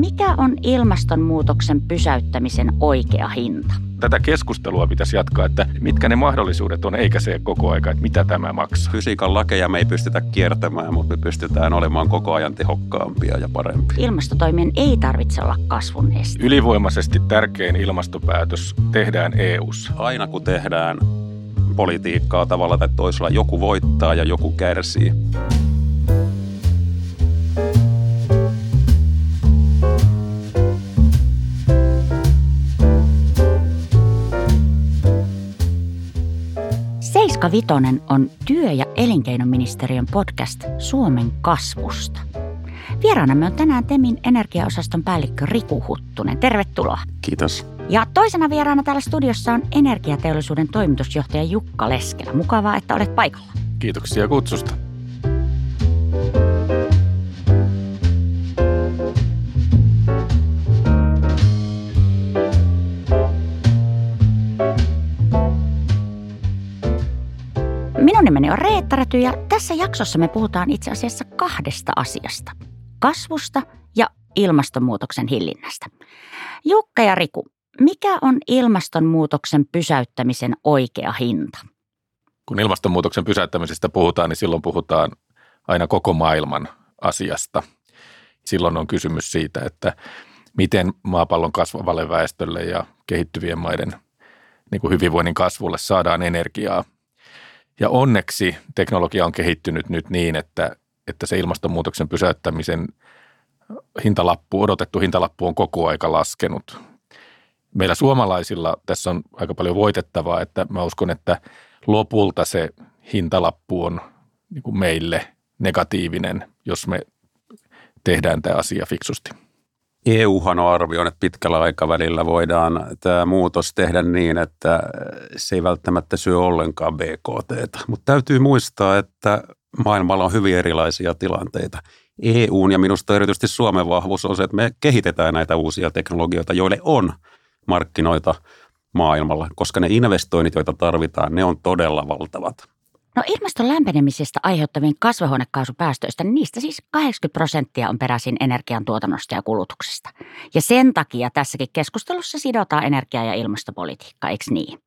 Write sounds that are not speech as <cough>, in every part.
mikä on ilmastonmuutoksen pysäyttämisen oikea hinta? Tätä keskustelua pitäisi jatkaa, että mitkä ne mahdollisuudet on, eikä se koko aika, että mitä tämä maksaa. Fysiikan lakeja me ei pystytä kiertämään, mutta me pystytään olemaan koko ajan tehokkaampia ja parempia. Ilmastotoimien ei tarvitse olla kasvun este. Ylivoimaisesti tärkein ilmastopäätös tehdään EU:ssa. Aina kun tehdään politiikkaa tavalla tai toisella, joku voittaa ja joku kärsii. Seiska Vitonen on työ- ja elinkeinoministeriön podcast Suomen kasvusta. Vieraanamme on tänään Temin energiaosaston päällikkö Riku Huttunen. Tervetuloa. Kiitos. Ja toisena vieraana täällä studiossa on energiateollisuuden toimitusjohtaja Jukka Leskelä. Mukavaa, että olet paikalla. Kiitoksia kutsusta. Minun nimeni on Reetta Räty ja tässä jaksossa me puhutaan itse asiassa kahdesta asiasta. Kasvusta ja ilmastonmuutoksen hillinnästä. Jukka ja Riku, mikä on ilmastonmuutoksen pysäyttämisen oikea hinta? Kun ilmastonmuutoksen pysäyttämisestä puhutaan, niin silloin puhutaan aina koko maailman asiasta. Silloin on kysymys siitä, että miten maapallon kasvavalle väestölle ja kehittyvien maiden niin kuin hyvinvoinnin kasvulle saadaan energiaa. Ja onneksi teknologia on kehittynyt nyt niin, että, että se ilmastonmuutoksen pysäyttämisen hintalappu, odotettu hintalappu on koko aika laskenut. Meillä suomalaisilla tässä on aika paljon voitettavaa, että mä uskon, että lopulta se hintalappu on niin kuin meille negatiivinen, jos me tehdään tämä asia fiksusti. EUhan on arvioinut, että pitkällä aikavälillä voidaan tämä muutos tehdä niin, että se ei välttämättä syö ollenkaan BKT. Mutta täytyy muistaa, että maailmalla on hyvin erilaisia tilanteita. EUn ja minusta erityisesti Suomen vahvuus on se, että me kehitetään näitä uusia teknologioita, joille on markkinoita maailmalla, koska ne investoinnit, joita tarvitaan, ne on todella valtavat. No ilmaston lämpenemisestä aiheuttavien kasvihuonekaasupäästöistä, niin niistä siis 80 prosenttia on peräisin energiantuotannosta ja kulutuksesta. Ja sen takia tässäkin keskustelussa sidotaan energia- ja ilmastopolitiikka, eikö niin?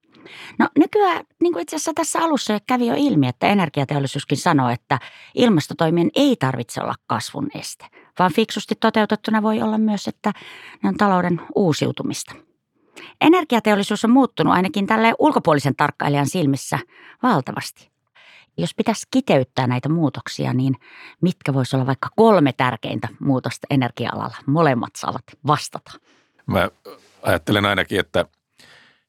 No nykyään, niin kuin itse asiassa tässä alussa kävi jo ilmi, että energiateollisuuskin sanoo, että ilmastotoimien ei tarvitse olla kasvun este, vaan fiksusti toteutettuna voi olla myös, että ne on talouden uusiutumista. Energiateollisuus on muuttunut ainakin tälle ulkopuolisen tarkkailijan silmissä valtavasti. Jos pitäisi kiteyttää näitä muutoksia, niin mitkä voisi olla vaikka kolme tärkeintä muutosta energia-alalla? Molemmat saavat vastata. Mä ajattelen ainakin, että,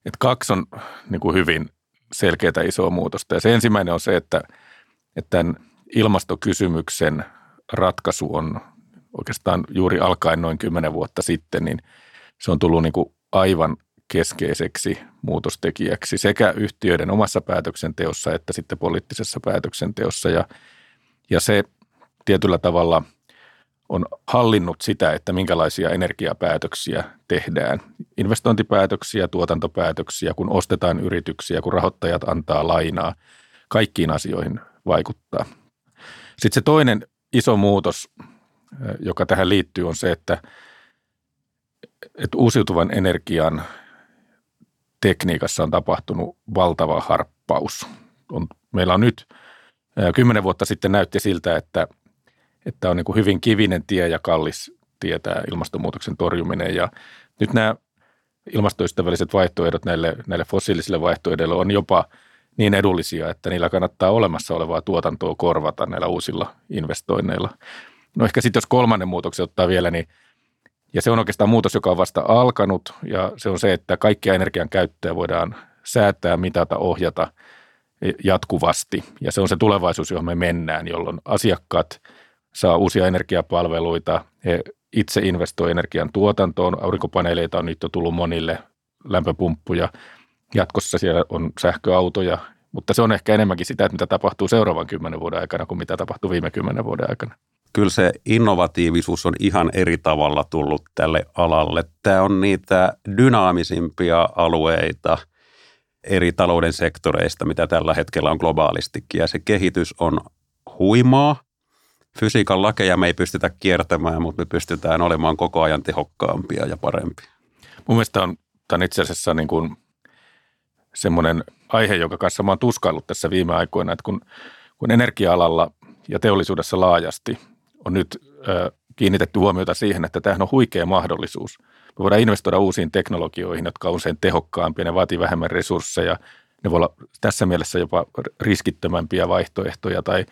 että kaksi on niin kuin hyvin selkeää isoa muutosta. Ja se ensimmäinen on se, että, että tämän ilmastokysymyksen ratkaisu on oikeastaan juuri alkaen noin kymmenen vuotta sitten, niin se on tullut niin kuin aivan keskeiseksi muutostekijäksi sekä yhtiöiden omassa päätöksenteossa että sitten poliittisessa päätöksenteossa. Ja, ja se tietyllä tavalla on hallinnut sitä, että minkälaisia energiapäätöksiä tehdään. Investointipäätöksiä, tuotantopäätöksiä, kun ostetaan yrityksiä, kun rahoittajat antaa lainaa. Kaikkiin asioihin vaikuttaa. Sitten se toinen iso muutos, joka tähän liittyy, on se, että, että uusiutuvan energian tekniikassa on tapahtunut valtava harppaus. On, meillä on nyt, kymmenen vuotta sitten näytti siltä, että, että on niin kuin hyvin kivinen tie ja kallis tie tämä ilmastonmuutoksen torjuminen. Ja nyt nämä ilmastoystävälliset vaihtoehdot näille, näille fossiilisille vaihtoehdoille on jopa niin edullisia, että niillä kannattaa olemassa olevaa tuotantoa korvata näillä uusilla investoinneilla. No ehkä sitten jos kolmannen muutoksen ottaa vielä, niin – ja se on oikeastaan muutos, joka on vasta alkanut ja se on se, että kaikkia energian käyttöä voidaan säätää, mitata, ohjata jatkuvasti. Ja se on se tulevaisuus, johon me mennään, jolloin asiakkaat saa uusia energiapalveluita, he itse investoi energian tuotantoon, aurinkopaneeleita on nyt jo tullut monille, lämpöpumppuja, jatkossa siellä on sähköautoja, mutta se on ehkä enemmänkin sitä, että mitä tapahtuu seuraavan kymmenen vuoden aikana kuin mitä tapahtuu viime kymmenen vuoden aikana kyllä se innovatiivisuus on ihan eri tavalla tullut tälle alalle. Tämä on niitä dynaamisimpia alueita eri talouden sektoreista, mitä tällä hetkellä on globaalistikin. Ja se kehitys on huimaa. fysiikan lakeja me ei pystytä kiertämään, mutta me pystytään olemaan koko ajan tehokkaampia ja parempia. Mun mielestä on, on itse asiassa niin kuin semmoinen aihe, joka kanssa mä oon tuskaillut tässä viime aikoina, että kun, kun energia-alalla ja teollisuudessa laajasti on nyt ö, kiinnitetty huomiota siihen, että tämähän on huikea mahdollisuus. Me voidaan investoida uusiin teknologioihin, jotka on usein tehokkaampia, ne vaatii vähemmän resursseja, ne voi olla tässä mielessä jopa riskittömämpiä vaihtoehtoja tai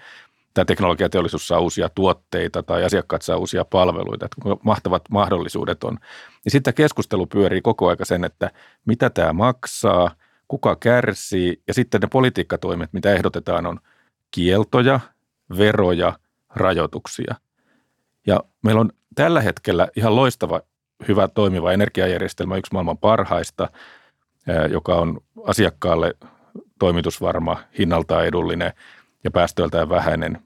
tämä teknologiateollisuus saa uusia tuotteita tai asiakkaat saa uusia palveluita, että mahtavat mahdollisuudet on. Ja sitten keskustelu pyörii koko aika sen, että mitä tämä maksaa, kuka kärsii ja sitten ne politiikkatoimet, mitä ehdotetaan, on kieltoja, veroja, rajoituksia. Ja meillä on tällä hetkellä ihan loistava, hyvä toimiva energiajärjestelmä, yksi maailman parhaista, joka on asiakkaalle toimitusvarma, hinnaltaan edullinen ja päästöiltään vähäinen.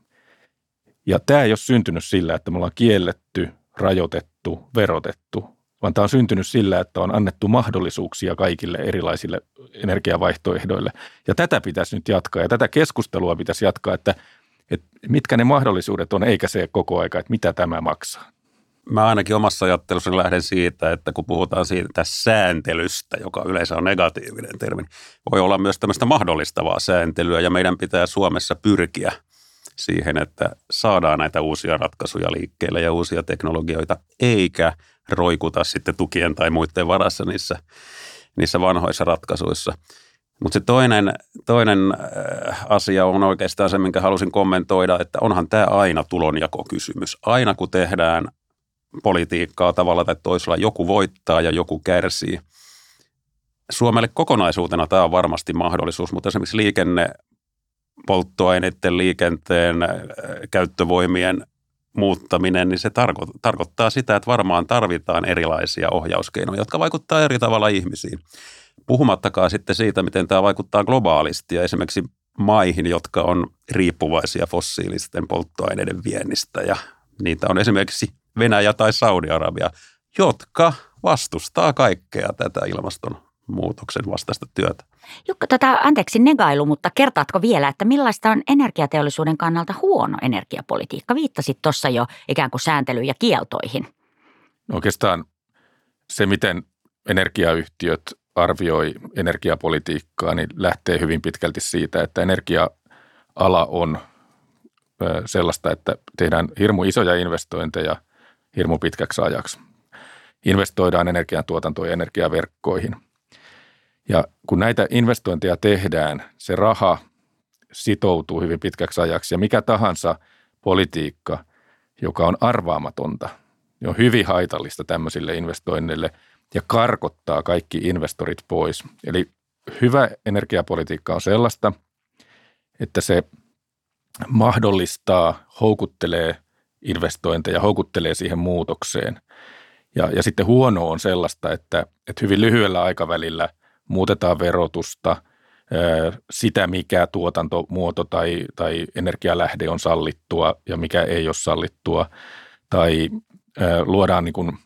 Ja tämä ei ole syntynyt sillä, että me ollaan kielletty, rajoitettu, verotettu, vaan tämä on syntynyt sillä, että on annettu mahdollisuuksia kaikille erilaisille energiavaihtoehdoille. Ja tätä pitäisi nyt jatkaa ja tätä keskustelua pitäisi jatkaa, että, että mitkä ne mahdollisuudet on, eikä se koko aika, että mitä tämä maksaa. Mä ainakin omassa ajattelussani lähden siitä, että kun puhutaan siitä sääntelystä, joka yleensä on negatiivinen termi, voi olla myös tämmöistä mahdollistavaa sääntelyä ja meidän pitää Suomessa pyrkiä siihen, että saadaan näitä uusia ratkaisuja liikkeelle ja uusia teknologioita, eikä roikuta sitten tukien tai muiden varassa niissä, niissä vanhoissa ratkaisuissa. Mutta se toinen, toinen äh, asia on oikeastaan se, minkä halusin kommentoida, että onhan tämä aina tulonjakokysymys. Aina kun tehdään politiikkaa tavalla tai toisella, joku voittaa ja joku kärsii. Suomelle kokonaisuutena tämä on varmasti mahdollisuus, mutta esimerkiksi liikenne, polttoaineiden liikenteen äh, käyttövoimien muuttaminen, niin se tarko- tarkoittaa sitä, että varmaan tarvitaan erilaisia ohjauskeinoja, jotka vaikuttavat eri tavalla ihmisiin. Puhumattakaan sitten siitä, miten tämä vaikuttaa globaalisti ja esimerkiksi maihin, jotka on riippuvaisia fossiilisten polttoaineiden viennistä ja niitä on esimerkiksi Venäjä tai Saudi-Arabia, jotka vastustaa kaikkea tätä ilmastonmuutoksen vastaista työtä. Jukka, tota, anteeksi negailu, mutta kertaatko vielä, että millaista on energiateollisuuden kannalta huono energiapolitiikka? Viittasit tuossa jo ikään kuin sääntelyyn ja kieltoihin. No oikeastaan se, miten energiayhtiöt arvioi energiapolitiikkaa, niin lähtee hyvin pitkälti siitä, että energia-ala on sellaista, että tehdään hirmu isoja investointeja hirmu pitkäksi ajaksi. Investoidaan energiantuotantoon ja energiaverkkoihin – ja kun näitä investointeja tehdään, se raha sitoutuu hyvin pitkäksi ajaksi ja mikä tahansa politiikka, joka on arvaamatonta, niin on hyvin haitallista tämmöisille investoinneille ja karkottaa kaikki investorit pois. Eli hyvä energiapolitiikka on sellaista, että se mahdollistaa, houkuttelee investointeja, houkuttelee siihen muutokseen. Ja, ja sitten huono on sellaista, että, että hyvin lyhyellä aikavälillä – muutetaan verotusta, sitä mikä tuotantomuoto tai, tai energialähde on sallittua ja mikä ei ole sallittua, tai luodaan niin kuin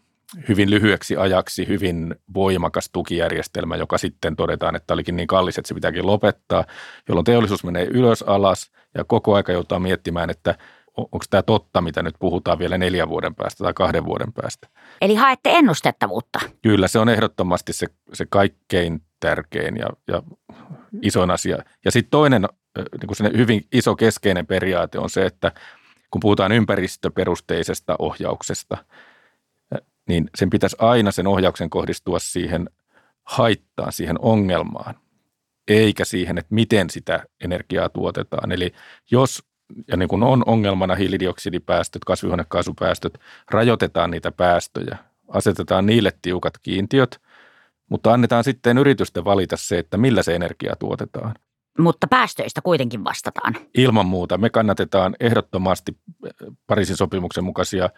hyvin lyhyeksi ajaksi hyvin voimakas tukijärjestelmä, joka sitten todetaan, että olikin niin kallis, että se pitääkin lopettaa, jolloin teollisuus menee ylös alas ja koko aika joutuu miettimään, että onko tämä totta, mitä nyt puhutaan vielä neljän vuoden päästä tai kahden vuoden päästä. Eli haette ennustettavuutta. Kyllä, se on ehdottomasti se, se kaikkein tärkein ja, ja isoin asia. Ja sitten toinen niin hyvin iso keskeinen periaate on se, että kun puhutaan ympäristöperusteisesta ohjauksesta, niin sen pitäisi aina sen ohjauksen kohdistua siihen haittaan, siihen ongelmaan, eikä siihen, että miten sitä energiaa tuotetaan. Eli jos, ja niin kuin on ongelmana hiilidioksidipäästöt, kasvihuonekaasupäästöt, rajoitetaan niitä päästöjä, asetetaan niille tiukat kiintiöt – mutta annetaan sitten yritysten valita se, että millä se energia tuotetaan. Mutta päästöistä kuitenkin vastataan. Ilman muuta. Me kannatetaan ehdottomasti Pariisin sopimuksen mukaisia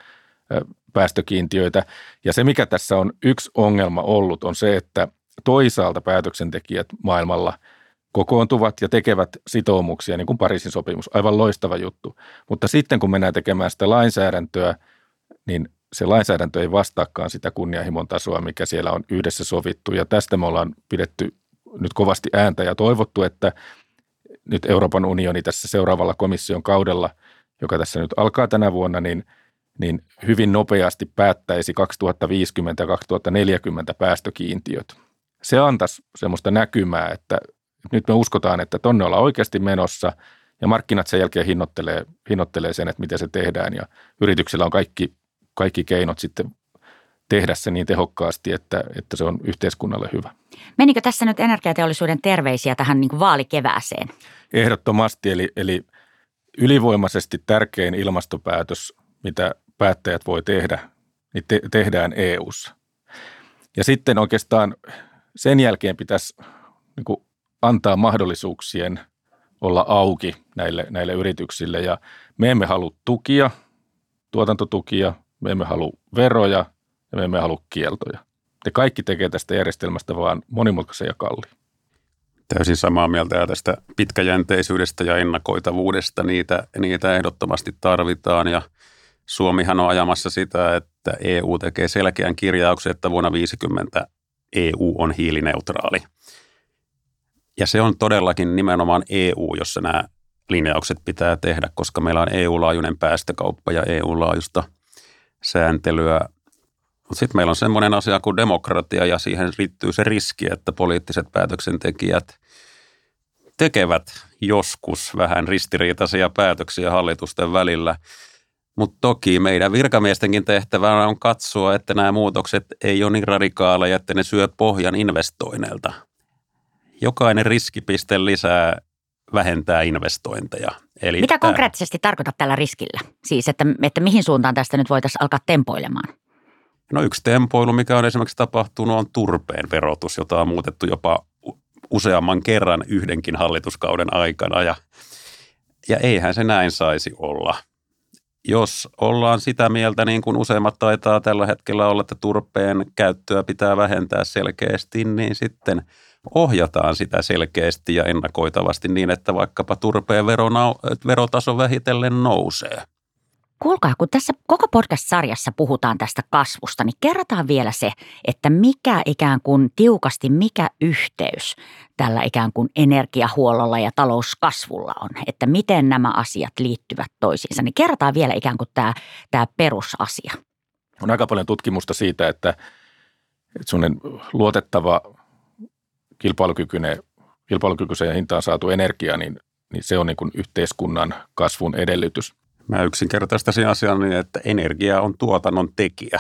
päästökiintiöitä. Ja se, mikä tässä on yksi ongelma ollut, on se, että toisaalta päätöksentekijät maailmalla kokoontuvat ja tekevät sitoumuksia, niin kuin Pariisin sopimus. Aivan loistava juttu. Mutta sitten kun mennään tekemään sitä lainsäädäntöä, niin se lainsäädäntö ei vastaakaan sitä kunnianhimon tasoa, mikä siellä on yhdessä sovittu. Ja tästä me ollaan pidetty nyt kovasti ääntä ja toivottu, että nyt Euroopan unioni tässä seuraavalla komission kaudella, joka tässä nyt alkaa tänä vuonna, niin, niin hyvin nopeasti päättäisi 2050 ja 2040 päästökiintiöt. Se antaisi semmoista näkymää, että nyt me uskotaan, että tonne ollaan oikeasti menossa ja markkinat sen jälkeen hinnoittelee, hinnoittelee sen, että miten se tehdään ja yrityksillä on kaikki, kaikki keinot sitten tehdä se niin tehokkaasti, että, että se on yhteiskunnalle hyvä. Menikö tässä nyt energiateollisuuden terveisiä tähän niin vaalikevääseen? Ehdottomasti, eli, eli ylivoimaisesti tärkein ilmastopäätös, mitä päättäjät voi tehdä, niin te, tehdään EU:ssa. Ja sitten oikeastaan sen jälkeen pitäisi niin kuin antaa mahdollisuuksien olla auki näille, näille yrityksille. Ja me emme halua tukia, tuotantotukia, me emme halua veroja ja me emme halua kieltoja. Te kaikki tekee tästä järjestelmästä vaan monimutkaisen ja kalliin. Täysin samaa mieltä ja tästä pitkäjänteisyydestä ja ennakoitavuudesta. Niitä, niitä ehdottomasti tarvitaan ja Suomihan on ajamassa sitä, että EU tekee selkeän kirjauksen, että vuonna 50 EU on hiilineutraali. Ja se on todellakin nimenomaan EU, jossa nämä linjaukset pitää tehdä, koska meillä on EU-laajuinen päästökauppa ja EU-laajuista sääntelyä. Mutta sitten meillä on semmoinen asia kuin demokratia ja siihen liittyy se riski, että poliittiset päätöksentekijät tekevät joskus vähän ristiriitaisia päätöksiä hallitusten välillä. Mutta toki meidän virkamiestenkin tehtävänä on katsoa, että nämä muutokset ei ole niin radikaaleja, että ne syö pohjan investoinneilta. Jokainen riskipiste lisää vähentää investointeja. Eli Mitä tämä, konkreettisesti tarkoitat tällä riskillä? Siis, että, että mihin suuntaan tästä nyt voitaisiin alkaa tempoilemaan? No yksi tempoilu, mikä on esimerkiksi tapahtunut, on turpeen verotus, jota on muutettu jopa useamman kerran yhdenkin hallituskauden aikana. Ja, ja eihän se näin saisi olla. Jos ollaan sitä mieltä, niin kuin useimmat taitaa tällä hetkellä olla, että turpeen käyttöä pitää vähentää selkeästi, niin sitten ohjataan sitä selkeästi ja ennakoitavasti niin, että vaikkapa turpeen verotaso vähitellen nousee. Kuulkaa, kun tässä koko podcast-sarjassa puhutaan tästä kasvusta, niin kerrotaan vielä se, että mikä ikään kuin tiukasti, mikä yhteys tällä ikään kuin energiahuollolla ja talouskasvulla on, että miten nämä asiat liittyvät toisiinsa. Niin kerrotaan vielä ikään kuin tämä, tämä perusasia. On aika paljon tutkimusta siitä, että, että luotettava, kilpailukykyinen, kilpailukykyiseen hintaan saatu energia, niin, niin se on niin kuin yhteiskunnan kasvun edellytys – Mä yksinkertaistasin asian niin, että energia on tuotannon tekijä.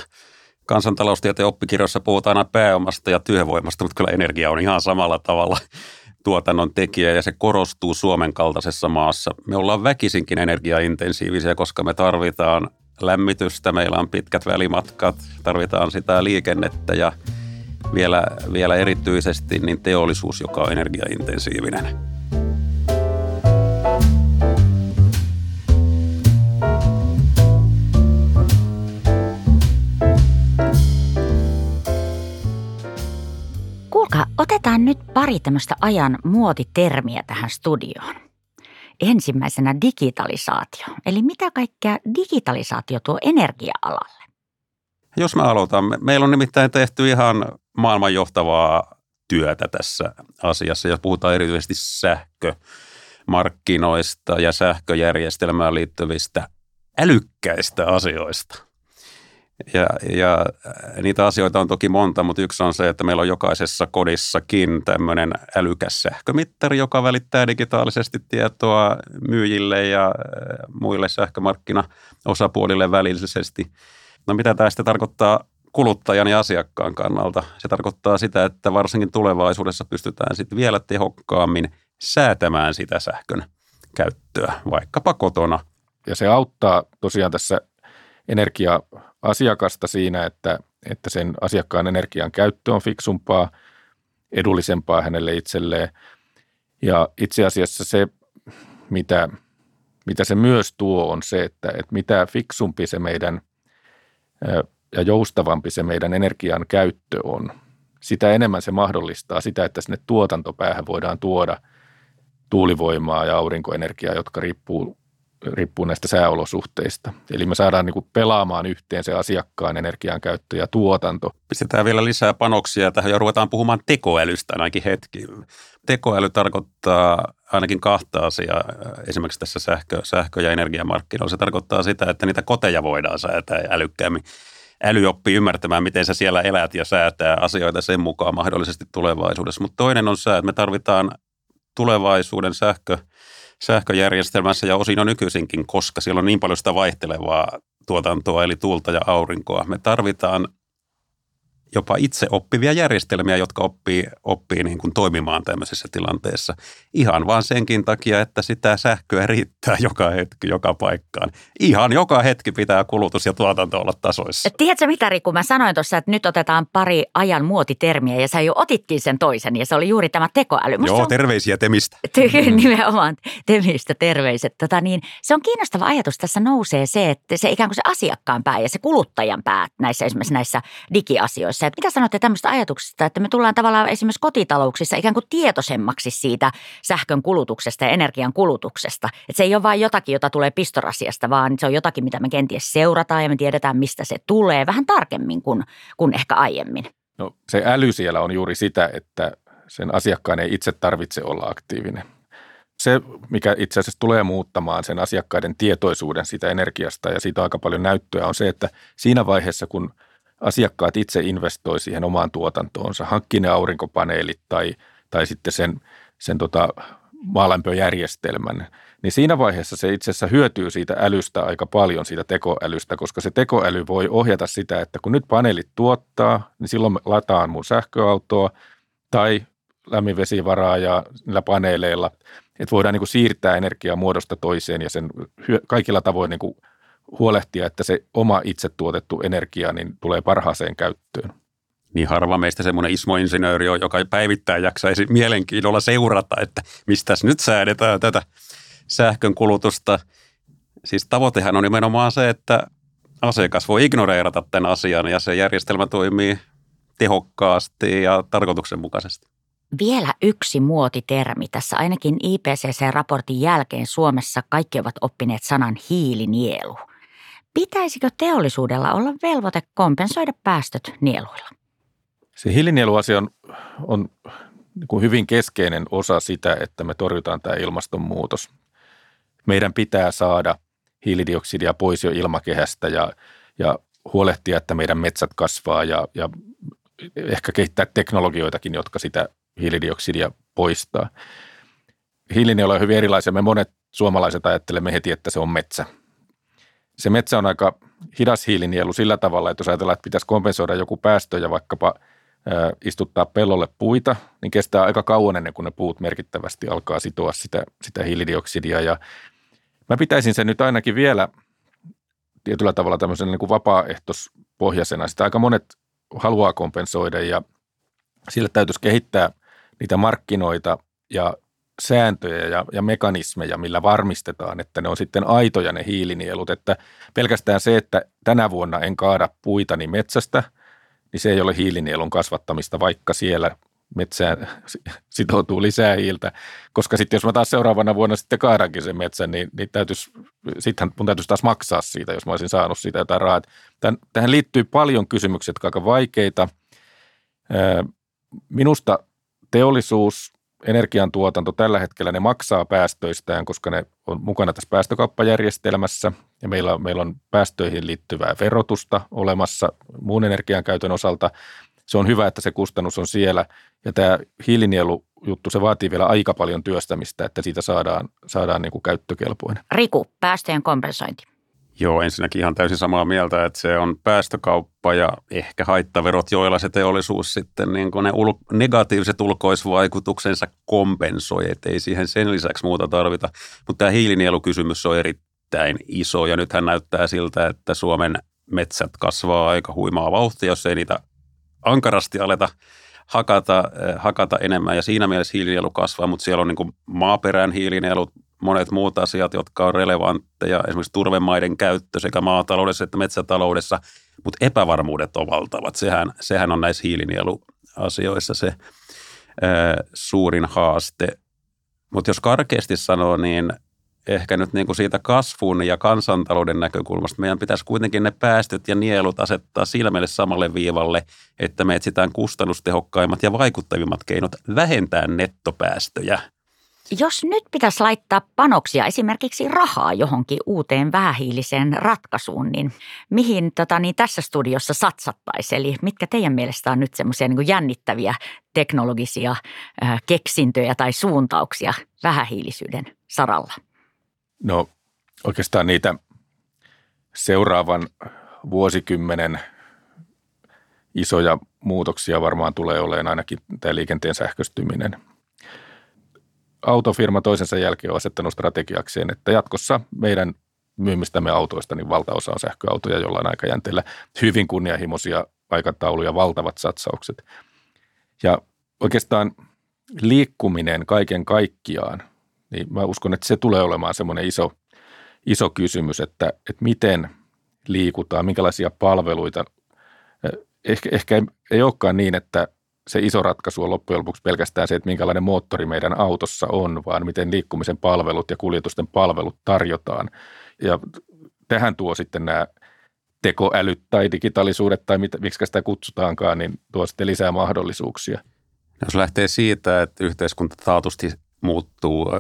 Kansantaloustieteen oppikirjoissa puhutaan aina pääomasta ja työvoimasta, mutta kyllä energia on ihan samalla tavalla tuotannon tekijä ja se korostuu Suomen kaltaisessa maassa. Me ollaan väkisinkin energiaintensiivisiä, koska me tarvitaan lämmitystä, meillä on pitkät välimatkat, tarvitaan sitä liikennettä ja vielä, vielä erityisesti niin teollisuus, joka on energiaintensiivinen. Otetaan nyt pari tämmöistä ajan muotitermiä tähän studioon. Ensimmäisenä digitalisaatio. Eli mitä kaikkea digitalisaatio tuo energia-alalle? Jos mä aloitan. Meillä on nimittäin tehty ihan maailman johtavaa työtä tässä asiassa ja puhutaan erityisesti sähkömarkkinoista ja sähköjärjestelmään liittyvistä älykkäistä asioista – ja, ja niitä asioita on toki monta, mutta yksi on se, että meillä on jokaisessa kodissakin tämmöinen älykäs sähkömittari, joka välittää digitaalisesti tietoa myyjille ja äh, muille sähkömarkkinaosapuolille välillisesti. No mitä tämä sitten tarkoittaa kuluttajan ja asiakkaan kannalta? Se tarkoittaa sitä, että varsinkin tulevaisuudessa pystytään sitten vielä tehokkaammin säätämään sitä sähkön käyttöä, vaikkapa kotona. Ja se auttaa tosiaan tässä energia-asiakasta siinä, että, että sen asiakkaan energian käyttö on fiksumpaa, edullisempaa hänelle itselleen. Ja itse asiassa se, mitä, mitä se myös tuo, on se, että, että mitä fiksumpi se meidän ja joustavampi se meidän energian käyttö on, sitä enemmän se mahdollistaa sitä, että sinne tuotantopäähän voidaan tuoda tuulivoimaa ja aurinkoenergiaa, jotka riippuu riippuu näistä sääolosuhteista. Eli me saadaan niin kuin pelaamaan yhteen se asiakkaan energian käyttö ja tuotanto. Pistetään vielä lisää panoksia tähän ja ruvetaan puhumaan tekoälystä ainakin hetki. Tekoäly tarkoittaa ainakin kahta asiaa esimerkiksi tässä sähkö, sähkö- ja energiamarkkinoilla. Se tarkoittaa sitä, että niitä koteja voidaan säätää älykkäämmin. Äly oppii ymmärtämään, miten sä siellä elät ja säätää asioita sen mukaan mahdollisesti tulevaisuudessa. Mutta toinen on se, että me tarvitaan tulevaisuuden sähkö, sähköjärjestelmässä ja osin on nykyisinkin, koska siellä on niin paljon sitä vaihtelevaa tuotantoa, eli tuulta ja aurinkoa. Me tarvitaan jopa itse oppivia järjestelmiä, jotka oppii, oppii niin kuin toimimaan tämmöisessä tilanteessa. Ihan vaan senkin takia, että sitä sähköä riittää joka hetki, joka paikkaan. Ihan joka hetki pitää kulutus ja tuotanto olla tasoissa. Tiedätkö mitä Riku, mä sanoin tuossa, että nyt otetaan pari ajan muotitermiä ja sä jo otitkin sen toisen ja se oli juuri tämä tekoäly. Musta Joo, on... terveisiä Temistä. <laughs> Nimenomaan Temistä terveiset. Tota niin, se on kiinnostava ajatus. Tässä nousee se, että se ikään kuin se asiakkaan pää ja se kuluttajan pää näissä esimerkiksi näissä digiasioissa tässä. Että mitä sanotte tämmöistä ajatuksesta, että me tullaan tavallaan esimerkiksi kotitalouksissa ikään kuin tietoisemmaksi siitä sähkön kulutuksesta ja energian kulutuksesta. Että se ei ole vain jotakin, jota tulee pistorasiasta, vaan se on jotakin, mitä me kenties seurataan ja me tiedetään, mistä se tulee vähän tarkemmin kuin, kuin ehkä aiemmin. No se äly siellä on juuri sitä, että sen asiakkaan ei itse tarvitse olla aktiivinen. Se, mikä itse asiassa tulee muuttamaan sen asiakkaiden tietoisuuden siitä energiasta ja siitä aika paljon näyttöä, on se, että siinä vaiheessa, kun – asiakkaat itse investoi siihen omaan tuotantoonsa, hankkii ne aurinkopaneelit tai, tai sitten sen, sen tota maalämpöjärjestelmän, niin siinä vaiheessa se itse asiassa hyötyy siitä älystä aika paljon, siitä tekoälystä, koska se tekoäly voi ohjata sitä, että kun nyt paneelit tuottaa, niin silloin lataan mun sähköautoa tai lämminvesivaraa ja niillä paneeleilla, että voidaan niin kuin siirtää energiaa muodosta toiseen ja sen kaikilla tavoin niin kuin huolehtia, että se oma itse tuotettu energia niin tulee parhaaseen käyttöön. Niin harva meistä semmoinen Ismo-insinööri on, joka päivittäin jaksaisi mielenkiinnolla seurata, että mistä nyt säädetään tätä sähkön kulutusta. Siis tavoitehan on nimenomaan se, että asiakas voi ignoreerata tämän asian ja se järjestelmä toimii tehokkaasti ja tarkoituksenmukaisesti. Vielä yksi muotitermi. Tässä ainakin IPCC-raportin jälkeen Suomessa kaikki ovat oppineet sanan hiilinielu – Pitäisikö teollisuudella olla velvoite kompensoida päästöt nieluilla? Se hiilinieluasia on, on niin kuin hyvin keskeinen osa sitä, että me torjutaan tämä ilmastonmuutos. Meidän pitää saada hiilidioksidia pois jo ilmakehästä ja, ja huolehtia, että meidän metsät kasvaa ja, ja ehkä kehittää teknologioitakin, jotka sitä hiilidioksidia poistaa. Hiilinielu on hyvin erilaisia. Me monet suomalaiset ajattelemme heti, että se on metsä – se metsä on aika hidas hiilinielu sillä tavalla, että jos ajatellaan, että pitäisi kompensoida joku päästö ja vaikkapa istuttaa pellolle puita, niin kestää aika kauan ennen kuin ne puut merkittävästi alkaa sitoa sitä, sitä hiilidioksidia. Ja mä pitäisin sen nyt ainakin vielä tietyllä tavalla tämmöisen niin kuin vapaaehtoispohjaisena. Sitä aika monet haluaa kompensoida ja sille täytyisi kehittää niitä markkinoita ja sääntöjä ja, ja mekanismeja, millä varmistetaan, että ne on sitten aitoja ne hiilinielut. Että pelkästään se, että tänä vuonna en kaada puitani metsästä, niin se ei ole hiilinielun kasvattamista, vaikka siellä metsään <laughs> sitoutuu lisää hiiltä. Koska sitten jos mä taas seuraavana vuonna sitten kaadankin sen metsän, niin, niin täytyisi, sittenhän mun täytyisi taas maksaa siitä, jos mä olisin saanut siitä jotain rahaa. Tän, tähän liittyy paljon kysymyksiä, jotka aika vaikeita. Minusta teollisuus energiantuotanto tällä hetkellä ne maksaa päästöistään, koska ne on mukana tässä päästökauppajärjestelmässä ja meillä meillä on päästöihin liittyvää verotusta olemassa muun energian käytön osalta. Se on hyvä, että se kustannus on siellä ja tämä hiilinielujuttu, se vaatii vielä aika paljon työstämistä, että siitä saadaan, saadaan niin kuin käyttökelpoinen. Riku, päästöjen kompensointi. Joo, ensinnäkin ihan täysin samaa mieltä, että se on päästökauppa ja ehkä haittaverot, joilla se teollisuus sitten niin kuin ne ul- negatiiviset ulkoisvaikutuksensa kompensoi, että ei siihen sen lisäksi muuta tarvita. Mutta tämä hiilinielukysymys on erittäin iso ja nythän näyttää siltä, että Suomen metsät kasvaa aika huimaa vauhtia, jos ei niitä ankarasti aleta hakata, eh, hakata enemmän ja siinä mielessä hiilinielu kasvaa, mutta siellä on niin maaperän hiilinielut, monet muut asiat, jotka on relevantteja, esimerkiksi turvemaiden käyttö sekä maataloudessa että metsätaloudessa, mutta epävarmuudet on valtavat. Sehän, sehän on näissä hiilinieluasioissa se ää, suurin haaste. Mutta jos karkeasti sanoo, niin ehkä nyt niin kuin siitä kasvun ja kansantalouden näkökulmasta meidän pitäisi kuitenkin ne päästöt ja nielut asettaa silmälle samalle viivalle, että me etsitään kustannustehokkaimmat ja vaikuttavimmat keinot vähentää nettopäästöjä. Jos nyt pitäisi laittaa panoksia, esimerkiksi rahaa johonkin uuteen vähähiiliseen ratkaisuun, niin mihin tota, niin tässä studiossa satsattaisiin? Eli mitkä teidän mielestä on nyt semmoisia niin jännittäviä teknologisia äh, keksintöjä tai suuntauksia vähähiilisyyden saralla? No oikeastaan niitä seuraavan vuosikymmenen isoja muutoksia varmaan tulee olemaan ainakin tämä liikenteen sähköstyminen. Autofirma toisensa jälkeen on asettanut strategiakseen, että jatkossa meidän myymistämme autoista niin valtaosa on sähköautoja jollain aikajänteellä. Hyvin kunnianhimoisia aikatauluja, valtavat satsaukset. Ja oikeastaan liikkuminen kaiken kaikkiaan niin mä uskon, että se tulee olemaan semmoinen iso, iso kysymys, että, että miten liikutaan, minkälaisia palveluita. Ehkä, ehkä ei, ei olekaan niin, että se iso ratkaisu on loppujen lopuksi pelkästään se, että minkälainen moottori meidän autossa on, vaan miten liikkumisen palvelut ja kuljetusten palvelut tarjotaan. Ja tähän tuo sitten nämä tekoälyt tai digitaalisuudet tai mit, miksi sitä kutsutaankaan, niin tuo sitten lisää mahdollisuuksia. Jos lähtee siitä, että yhteiskunta taatusti muuttuu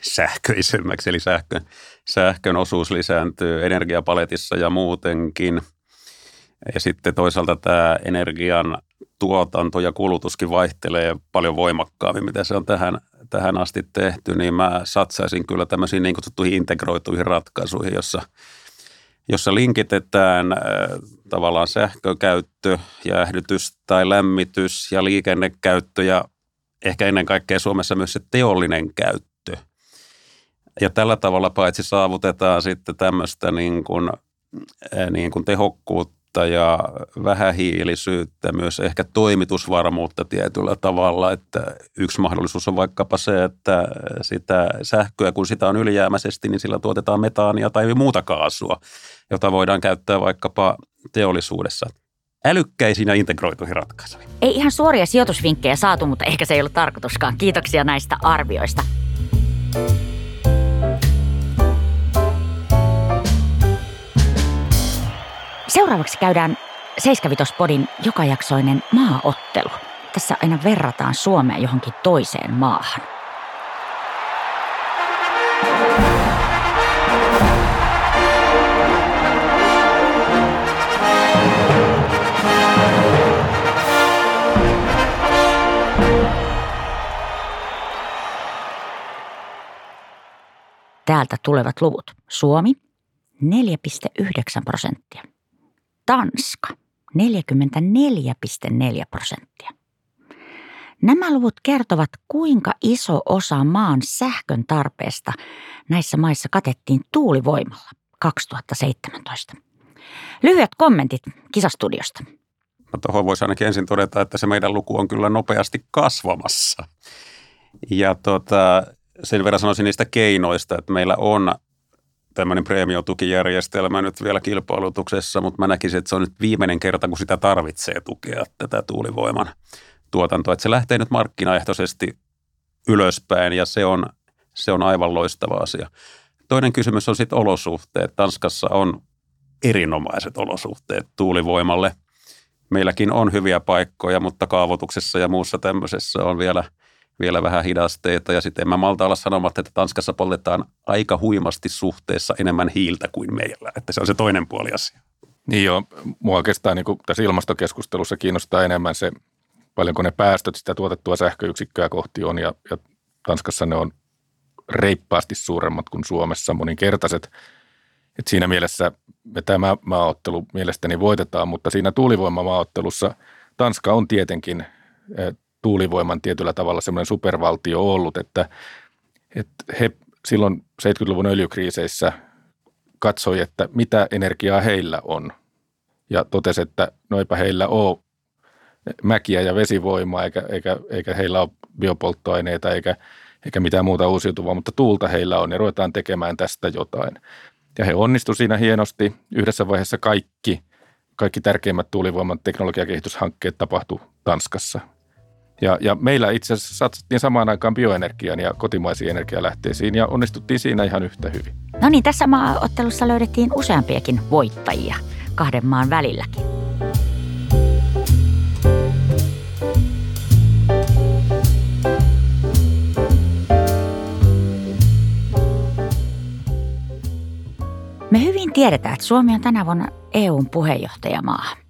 sähköisemmäksi, eli sähkön, sähkön osuus lisääntyy energiapaletissa ja muutenkin. Ja sitten toisaalta tämä energian tuotanto ja kulutuskin vaihtelee paljon voimakkaammin, mitä se on tähän, tähän asti tehty, niin mä satsaisin kyllä tämmöisiin niin kutsuttuihin integroituihin ratkaisuihin, jossa, jossa linkitetään tavallaan sähkökäyttö, jäähdytys tai lämmitys ja liikennekäyttö ja ehkä ennen kaikkea Suomessa myös se teollinen käyttö. Ja tällä tavalla paitsi saavutetaan sitten tämmöistä niin kuin, niin kuin tehokkuutta ja vähähiilisyyttä, myös ehkä toimitusvarmuutta tietyllä tavalla. Että yksi mahdollisuus on vaikkapa se, että sitä sähköä, kun sitä on ylijäämäisesti, niin sillä tuotetaan metaania tai muuta kaasua, jota voidaan käyttää vaikkapa teollisuudessa – älykkäisiin ja integroituihin ratkaisuihin. Ei ihan suoria sijoitusvinkkejä saatu, mutta ehkä se ei ollut tarkoituskaan. Kiitoksia näistä arvioista. Seuraavaksi käydään Seiskavitospodin jokajaksoinen maaottelu. Tässä aina verrataan Suomea johonkin toiseen maahan. Täältä tulevat luvut. Suomi 4,9 prosenttia. Tanska 44,4 prosenttia. Nämä luvut kertovat, kuinka iso osa maan sähkön tarpeesta näissä maissa katettiin tuulivoimalla 2017. Lyhyet kommentit kisastudiosta. No tuohon voisi ainakin ensin todeta, että se meidän luku on kyllä nopeasti kasvamassa. Ja tota, sen verran sanoisin niistä keinoista, että meillä on tämmöinen preemiotukijärjestelmä nyt vielä kilpailutuksessa, mutta mä näkisin, että se on nyt viimeinen kerta, kun sitä tarvitsee tukea tätä tuulivoiman tuotantoa. Että se lähtee nyt markkinaehtoisesti ylöspäin ja se on, se on aivan loistava asia. Toinen kysymys on sitten olosuhteet. Tanskassa on erinomaiset olosuhteet tuulivoimalle. Meilläkin on hyviä paikkoja, mutta kaavoituksessa ja muussa tämmöisessä on vielä – vielä vähän hidasteita. Ja sitten en mä malta olla sanomatta, että Tanskassa poltetaan aika huimasti suhteessa enemmän hiiltä kuin meillä. Että se on se toinen puoli asia. Niin joo, mua oikeastaan niin tässä ilmastokeskustelussa kiinnostaa enemmän se, paljonko ne päästöt sitä tuotettua sähköyksikköä kohti on. Ja, ja Tanskassa ne on reippaasti suuremmat kuin Suomessa, moninkertaiset. Et siinä mielessä me tämä maaottelu mielestäni voitetaan, mutta siinä tuulivoimamaaottelussa Tanska on tietenkin eh, tuulivoiman tietyllä tavalla semmoinen supervaltio ollut, että, että he silloin 70-luvun öljykriiseissä katsoi, että mitä energiaa heillä on. Ja totesi, että no eipä heillä ole mäkiä ja vesivoimaa, eikä, eikä, eikä heillä ole biopolttoaineita eikä, eikä mitään muuta uusiutuvaa, mutta tuulta heillä on ja ruvetaan tekemään tästä jotain. Ja he onnistu siinä hienosti. Yhdessä vaiheessa kaikki, kaikki tärkeimmät tuulivoiman teknologiakehityshankkeet tapahtu Tanskassa. Ja, ja meillä itse asiassa satsattiin samaan aikaan bioenergiaan ja kotimaisiin energialähteisiin ja onnistuttiin siinä ihan yhtä hyvin. No niin, tässä maaottelussa löydettiin useampiakin voittajia kahden maan välilläkin. Me hyvin tiedetään, että Suomi on tänä vuonna EUn puheenjohtajamaa.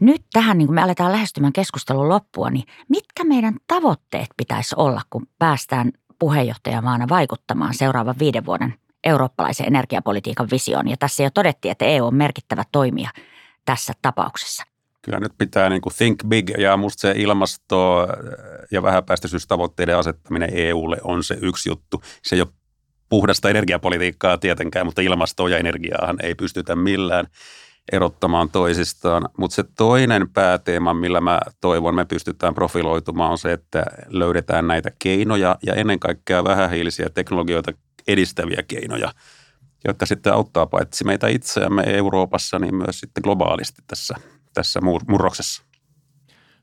Nyt tähän, niin kun me aletaan lähestymään keskustelun loppua, niin mitkä meidän tavoitteet pitäisi olla, kun päästään puheenjohtajamaana vaikuttamaan seuraavan viiden vuoden eurooppalaisen energiapolitiikan visioon? Ja tässä jo todettiin, että EU on merkittävä toimija tässä tapauksessa. Kyllä nyt pitää niin kuin think big ja musta se ilmasto- ja vähäpäästöisyystavoitteiden asettaminen EUlle on se yksi juttu. Se ei ole puhdasta energiapolitiikkaa tietenkään, mutta ilmastoa ja energiaahan ei pystytä millään erottamaan toisistaan. Mutta se toinen pääteema, millä mä toivon me pystytään profiloitumaan, on se, että löydetään näitä keinoja ja ennen kaikkea vähähiilisiä teknologioita edistäviä keinoja, jotka sitten auttaa paitsi meitä itseämme Euroopassa, niin myös sitten globaalisti tässä, tässä murroksessa.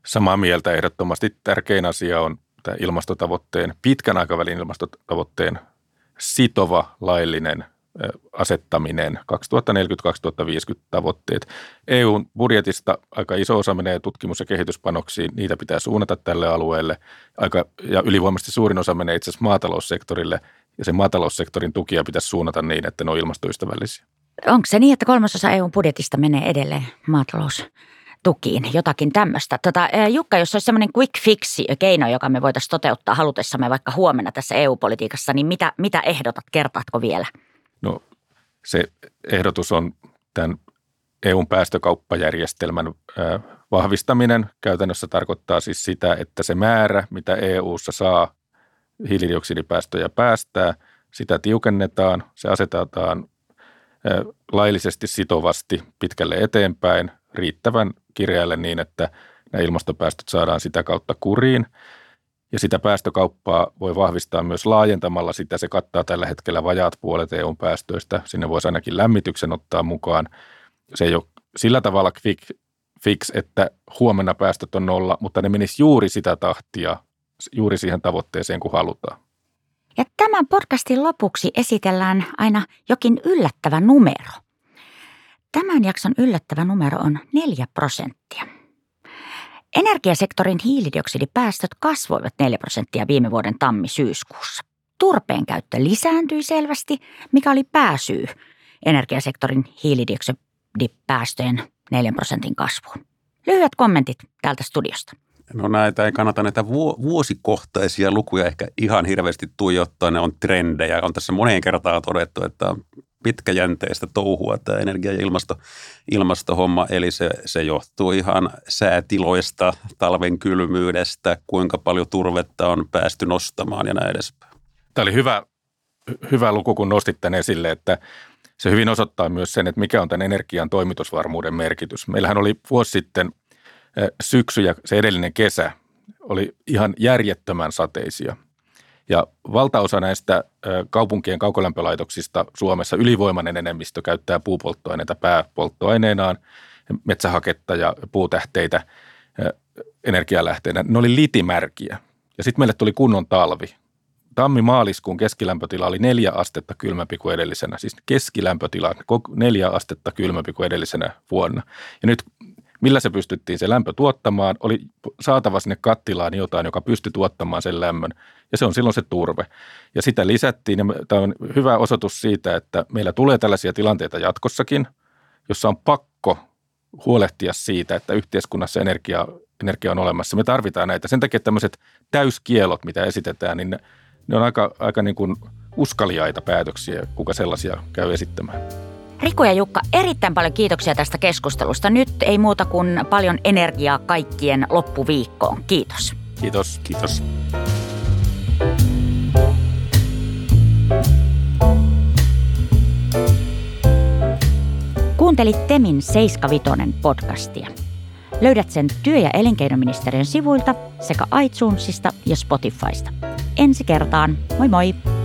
Samaa mieltä ehdottomasti tärkein asia on tämä ilmastotavoitteen, pitkän aikavälin ilmastotavoitteen sitova laillinen asettaminen 2040-2050 tavoitteet. EUn budjetista aika iso osa menee tutkimus- ja kehityspanoksiin, niitä pitää suunnata tälle alueelle. Aika, ja ylivoimaisesti suurin osa menee itse asiassa maataloussektorille, ja sen maataloussektorin tukia pitäisi suunnata niin, että ne on ilmastoystävällisiä. Onko se niin, että kolmasosa EUn budjetista menee edelleen maatalous? tukiin, jotakin tämmöistä. Tota, Jukka, jos olisi semmoinen quick fix keino, joka me voitaisiin toteuttaa halutessamme vaikka huomenna tässä EU-politiikassa, niin mitä, mitä ehdotat, kertaatko vielä? No se ehdotus on tämän EUn päästökauppajärjestelmän vahvistaminen. Käytännössä tarkoittaa siis sitä, että se määrä, mitä EUssa saa hiilidioksidipäästöjä päästää, sitä tiukennetaan, se asetetaan laillisesti sitovasti pitkälle eteenpäin, riittävän kireälle niin, että nämä ilmastopäästöt saadaan sitä kautta kuriin. Ja sitä päästökauppaa voi vahvistaa myös laajentamalla sitä. Se kattaa tällä hetkellä vajaat puolet EUn päästöistä. Sinne voisi ainakin lämmityksen ottaa mukaan. Se ei ole sillä tavalla quick fix, että huomenna päästöt on nolla, mutta ne menisi juuri sitä tahtia, juuri siihen tavoitteeseen, kun halutaan. Ja tämän podcastin lopuksi esitellään aina jokin yllättävä numero. Tämän jakson yllättävä numero on 4 prosenttia. Energiasektorin hiilidioksidipäästöt kasvoivat 4 prosenttia viime vuoden tammi-syyskuussa. Turpeen käyttö lisääntyi selvästi, mikä oli pääsyy energiasektorin hiilidioksidipäästöjen 4 prosentin kasvuun. Lyhyet kommentit täältä studiosta. No näitä ei kannata näitä vuosikohtaisia lukuja ehkä ihan hirveästi tuijottaa, ne on trendejä. On tässä moneen kertaan todettu, että pitkäjänteistä touhua tämä energia- ja ilmasto, ilmastohomma, eli se, se johtuu ihan säätiloista, talven kylmyydestä, kuinka paljon turvetta on päästy nostamaan ja näin edespäin. Tämä oli hyvä, hyvä luku, kun nostit tämän esille, että se hyvin osoittaa myös sen, että mikä on tämän energian toimitusvarmuuden merkitys. Meillähän oli vuosi sitten syksy ja se edellinen kesä oli ihan järjettömän sateisia. Ja valtaosa näistä kaupunkien kaukolämpölaitoksista Suomessa ylivoimainen enemmistö käyttää puupolttoaineita pääpolttoaineenaan, metsähaketta ja puutähteitä energialähteenä. Ne oli litimärkiä. Ja sitten meille tuli kunnon talvi. Tammi-maaliskuun keskilämpötila oli neljä astetta kylmempi kuin edellisenä, siis keskilämpötila neljä astetta kylmempi kuin edellisenä vuonna. Ja nyt millä se pystyttiin se lämpö tuottamaan, oli saatava sinne kattilaan jotain, joka pystyi tuottamaan sen lämmön, ja se on silloin se turve. Ja sitä lisättiin, ja tämä on hyvä osoitus siitä, että meillä tulee tällaisia tilanteita jatkossakin, jossa on pakko huolehtia siitä, että yhteiskunnassa energia, energia on olemassa. Me tarvitaan näitä. Sen takia tämmöiset täyskielot, mitä esitetään, niin ne, ne on aika, aika niin kuin uskaliaita päätöksiä, kuka sellaisia käy esittämään. Riku ja Jukka, erittäin paljon kiitoksia tästä keskustelusta. Nyt ei muuta kuin paljon energiaa kaikkien loppuviikkoon. Kiitos. Kiitos. Kiitos. Kuuntelit Temin 75 podcastia. Löydät sen työ- ja elinkeinoministeriön sivuilta sekä iTunesista ja Spotifysta. Ensi kertaan. Moi moi!